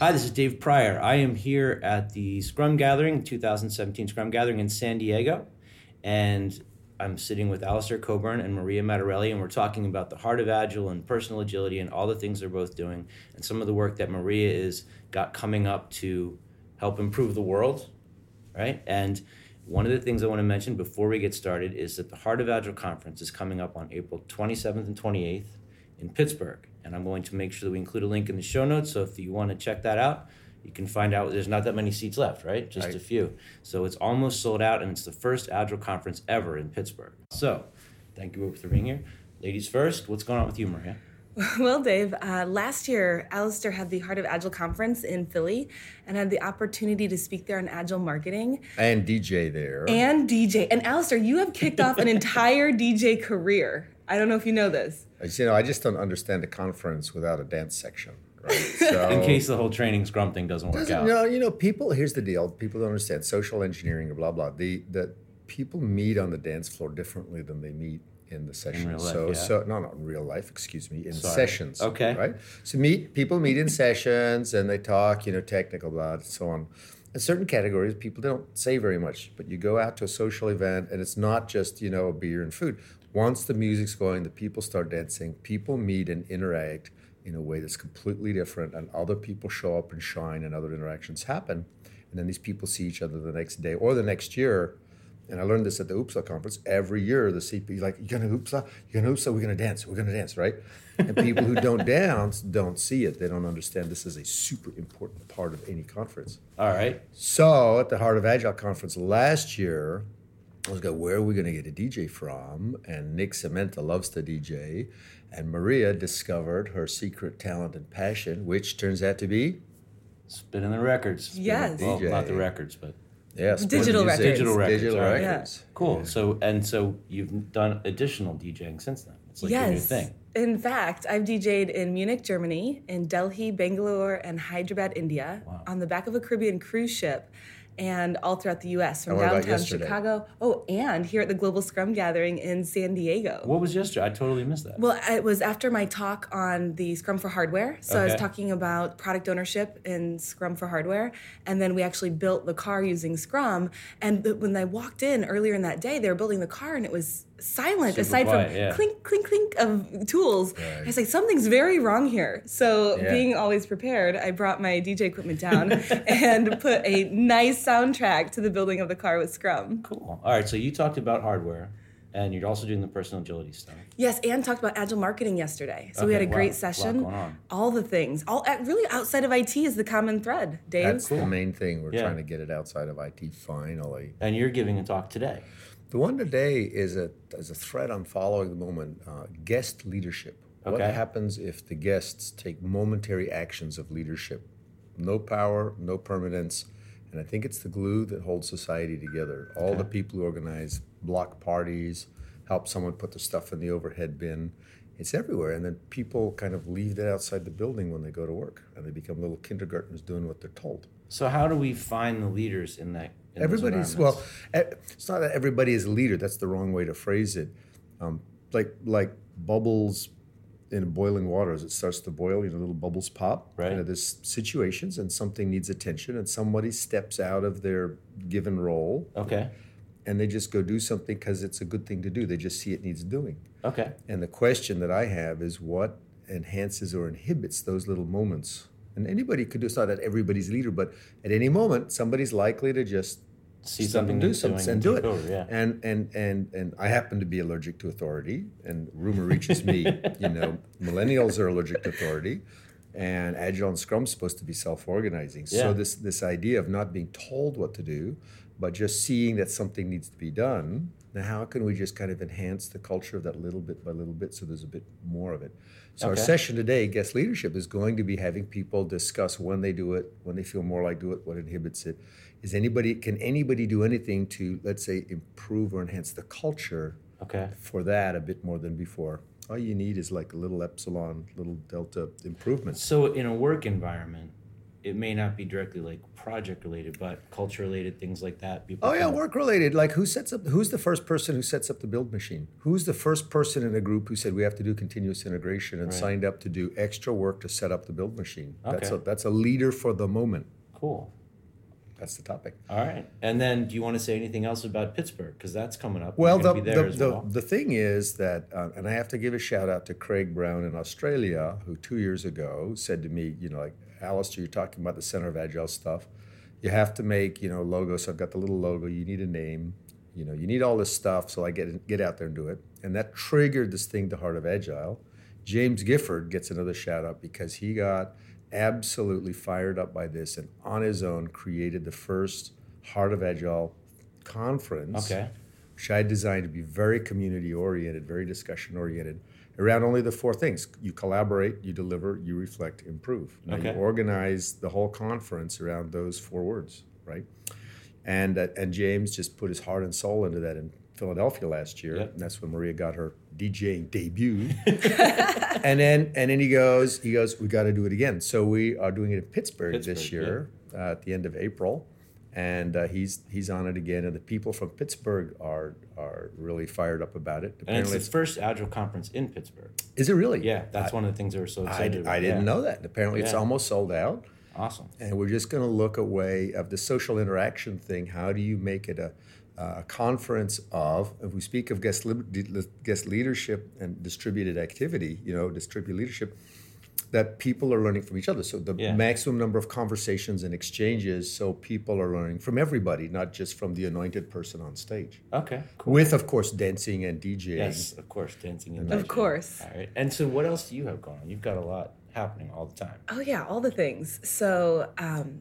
Hi, this is Dave Prior. I am here at the Scrum Gathering, 2017 Scrum Gathering in San Diego, and I'm sitting with Alistair Cockburn and Maria Matarelli, and we're talking about the heart of Agile and personal agility and all the things they're both doing, and some of the work that Maria is got coming up to help improve the world, right? And one of the things I want to mention before we get started is that the Heart of Agile conference is coming up on April 27th and 28th in Pittsburgh and I'm going to make sure that we include a link in the show notes. So if you want to check that out, you can find out there's not that many seats left, right? Just right. a few. So it's almost sold out, and it's the first Agile conference ever in Pittsburgh. So thank you for being here. Ladies first, what's going on with you, Maria? Well, Dave, uh, last year, Alistair had the Heart of Agile conference in Philly and had the opportunity to speak there on Agile marketing. And DJ there. And DJ. And Alistair, you have kicked off an entire DJ career. I don't know if you know this. You know, I just don't understand a conference without a dance section. Right? So, in case the whole training scrum thing doesn't work out. You know, you know, people. Here's the deal: people don't understand social engineering or blah blah. The the people meet on the dance floor differently than they meet in the session. In life, so yeah. so no, not in real life. Excuse me, in Sorry. sessions. Okay. Right. So meet people meet in sessions and they talk. You know, technical blah and so on. In certain categories, people don't say very much, but you go out to a social event and it's not just you know a beer and food once the music's going, the people start dancing, people meet and interact in a way that's completely different, and other people show up and shine, and other interactions happen. And then these people see each other the next day or the next year. And I learned this at the OOPSLA conference. Every year, the CP is like, "You're gonna OOPSLA? You're gonna OOPSLA? We're gonna dance. We're gonna dance, right?" And people who don't dance don't see it. They don't understand this is a super important part of any conference. All right. So at the Heart of Agile conference last year, I was going, where are we going to get a DJ from? And Nick Samantha loves to DJ. And Maria discovered her secret talent and passion, which turns out to be spinning the records. Yes. Well, not the records, but yeah, digital records. Digital records. Digital right. records. Yeah. Cool. Yeah. So and so you've done additional DJing since then. It's like yes. your new thing. In fact, I've DJed in Munich, Germany, in Delhi, Bangalore, and Hyderabad, India, wow. on the back of a Caribbean cruise ship and all throughout the U.S. from downtown Chicago. Oh, and here at the Global Scrum Gathering in San Diego. What was yesterday? I totally missed that. Well, it was after my talk on the Scrum for Hardware. So I was talking about product ownership in Scrum for Hardware, and then we actually built the car using Scrum. And when I walked in earlier in that day, they were building the car, and it was silent Super aside quiet, from yeah. clink, clink, clink of tools. I was like, something's very wrong here. So Yeah. being always prepared, I brought my DJ equipment down and put a nice soundtrack to the building of the car with Scrum. cool. All right. So you talked about hardware, and you're also doing the personal agility stuff. Yes, and talked about agile marketing yesterday. So we had a wow, great lot session. going on. All the things, all uh, really outside of IT is the common thread. Dave, That's the main thing. We're Yeah. trying to get it outside of IT finally. And you're giving a talk today. The one today is a is a thread I'm following at the moment. Uh, guest leadership. What happens if the guests take momentary actions of leadership? No power, no permanence, and I think it's the glue that holds society together. All the people who organize block parties, help someone put the stuff in the overhead bin. It's everywhere, and then people kind of leave that outside the building when they go to work, and they become little kindergartners doing what they're told. So how do we find the leaders in that? In Everybody's well. It's not that everybody is a leader. That's the wrong way to phrase it. Um, like like bubbles in boiling water as it starts to boil, you know, little bubbles pop. Right. You know, there's situations and something needs attention, and somebody steps out of their given role, Okay. And they just go do something because it's a good thing to do. They just see it needs doing. Okay. And the question that I have is what enhances or inhibits those little moments? And anybody could do. It's not that everybody's leader, but at any moment, somebody's likely to just See something do something and do it. over, yeah. And and and and I happen to be allergic to authority, and rumor reaches me. you know, millennials are allergic to authority, and Agile and Scrum's supposed to be self-organizing. Yeah. So this this idea of not being told what to do, but just seeing that something needs to be done. Now, how can we just kind of enhance the culture of that little bit by little bit, so there's a bit more of it? So our session today, guest leadership, is going to be having people discuss when they do it, when they feel more like do it, what inhibits it. Is anybody can anybody do anything to let's say improve or enhance the culture Okay. for that a bit more than before? All you need is like a little epsilon, little delta improvements. So in a work environment, it may not be directly like project related, but culture related things like that. People Oh yeah, work related. Like who sets up? Who's the first person who sets up the build machine? Who's the first person in a group who said we have to do continuous integration and signed up to do extra work to set up the build machine? Okay. That's a that's a leader for the moment. Cool. That's the topic. All right. And then, do you want to say anything else about Pittsburgh? Because that's coming up. Well, the, gonna be there the, the, well. the thing is that, uh, and I have to give a shout out to Craig Brown in Australia, who two years ago said to me, you know, like, Alistair, you're talking about the Center of Agile stuff. You have to make, you know, logos. So I've got the little logo. You need a name. You know, you need all this stuff. So I get get out there and do it. And that triggered this thing, the Heart of Agile. James Gifford gets another shout out because he got absolutely fired up by this and on his own created the first Heart of Agile conference okay. Which I designed to be very community oriented, very discussion oriented, around only the four things you collaborate, you deliver, you reflect, improve. Now, Okay. you organize the whole conference around those four words, right? And, uh, and James just put his heart and soul into that in Philadelphia last year. Yep. And that's when Maria got her DJing debut. and then and then he goes, he goes, we got to do it again. So we are doing it in Pittsburgh, this Pittsburgh, year uh, at the end of April, and uh, he's he's on it again. And the people from Pittsburgh are are really fired up about it. And it's Apparently, the first Agile conference in Pittsburgh. is it really? Yeah, that's one of the things they were so I, excited about. I didn't Yeah. know that. Apparently, it's almost sold out. Awesome. And we're just going to look a way of the social interaction thing. How do you make it a, a conference of, if we speak of guest, guest leadership and distributed activity, you know, distributed leadership, that people are learning from each other. So the Yeah. maximum number of conversations and exchanges, so people are learning from everybody, not just from the anointed person on stage. Okay. Cool. With, of course, dancing and DJing. Yes, of course, dancing and Of DJing. course. All right. And so, what else do you have going on? You've got a lot happening all the time. Oh yeah, all the things. So um,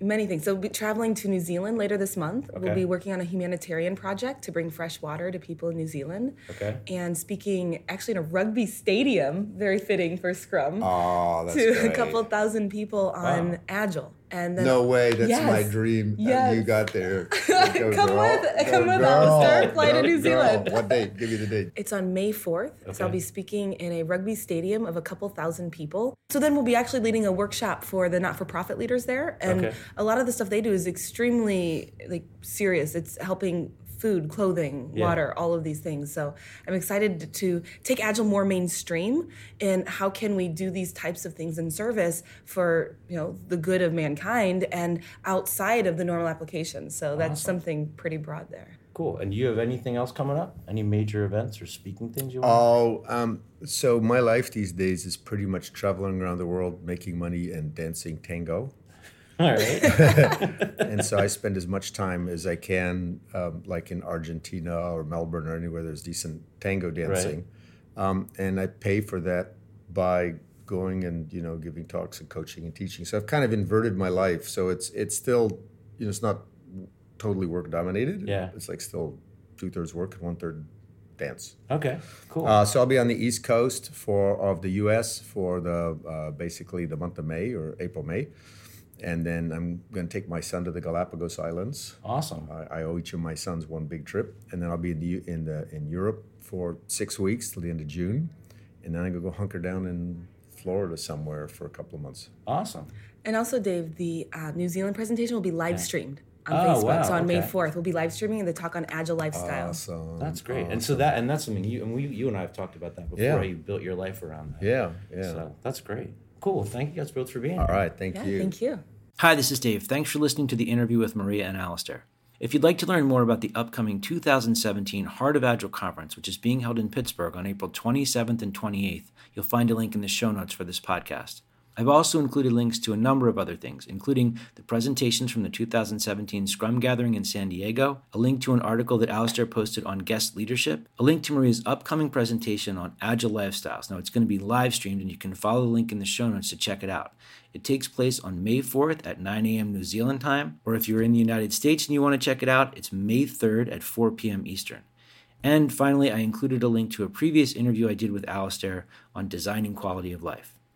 many things. So we'll be traveling to New Zealand later this month. We'll be working on a humanitarian project to bring fresh water to people in New Zealand. Okay. And speaking actually in a rugby stadium, very fitting for Scrum, Oh, that's to a couple thousand people on Wow. Agile. And then No way, that's Yes. my dream. Yes. you got there. Come Go, with- girl. come Go, with girl. Alistair. Fly to New. Zealand. What date? Give me the date. It's on May 4th. So I'll be speaking in a rugby stadium of a couple thousand people. So then we'll be actually leading a workshop for the not-for-profit leaders there. And Okay. a lot of the stuff they do is extremely like serious. It's helping food, clothing, Yeah. water, all of these things. So I'm excited to take Agile more mainstream and how can we do these types of things in service for, you know, the good of mankind and outside of the normal applications. So that's Awesome. something pretty broad there. Cool. And do you have anything else coming up? Any major events or speaking things you want? Oh, um, so my life these days is pretty much traveling around the world, making money and dancing tango. All right. and so I spend as much time as I can, um, like in Argentina or Melbourne or anywhere there's decent tango dancing. Um, and I pay for that by going and you know giving talks and coaching and teaching. So I've kind of inverted my life. So it's it's still you know it's not totally work dominated. Yeah. it's like still two thirds work and one third dance. okay. Cool. Uh, so I'll be on the East Coast for of the U.S. for the uh, basically the month of May or April May, and then I'm going to take my son to the Galapagos Islands. awesome. I, I owe each of my sons one big trip, and then I'll be in the in the in Europe for six weeks till the end of June, and then I'm gonna go hunker down in Florida somewhere for a couple of months. Awesome. And also, Dave, the uh, New Zealand presentation will be live streamed on Oh, Facebook. wow, so on May 4th, we'll be live streaming the talk on agile lifestyle. Awesome. That's great. And so that and that's something you and we you and I have talked about that before. Yeah. You built your life around that. Yeah, yeah. So that's great. Cool. Thank you guys both for being All here. right, thank yeah, you. thank you. Hi, this is Dave. Thanks for listening to the interview with Maria and Alistair. If you'd like to learn more about the upcoming 2017 Heart of Agile Conference, which is being held in Pittsburgh on April 27th and 28th, you'll find a link in the show notes for this podcast. I've also included links to a number of other things, including the presentations from the 2017 Scrum Gathering in San Diego, a link to an article that Alistair posted on guest leadership, a link to Maria's upcoming presentation on agile lifestyles. Now, it's going to be live streamed, and you can follow the link in the show notes to check it out. It takes place on May 4th at 9 a.m. New Zealand time, or if you're in the United States and you want to check it out, it's May 3rd at 4 p.m. Eastern. And finally, I included a link to a previous interview I did with Alistair on designing quality of life.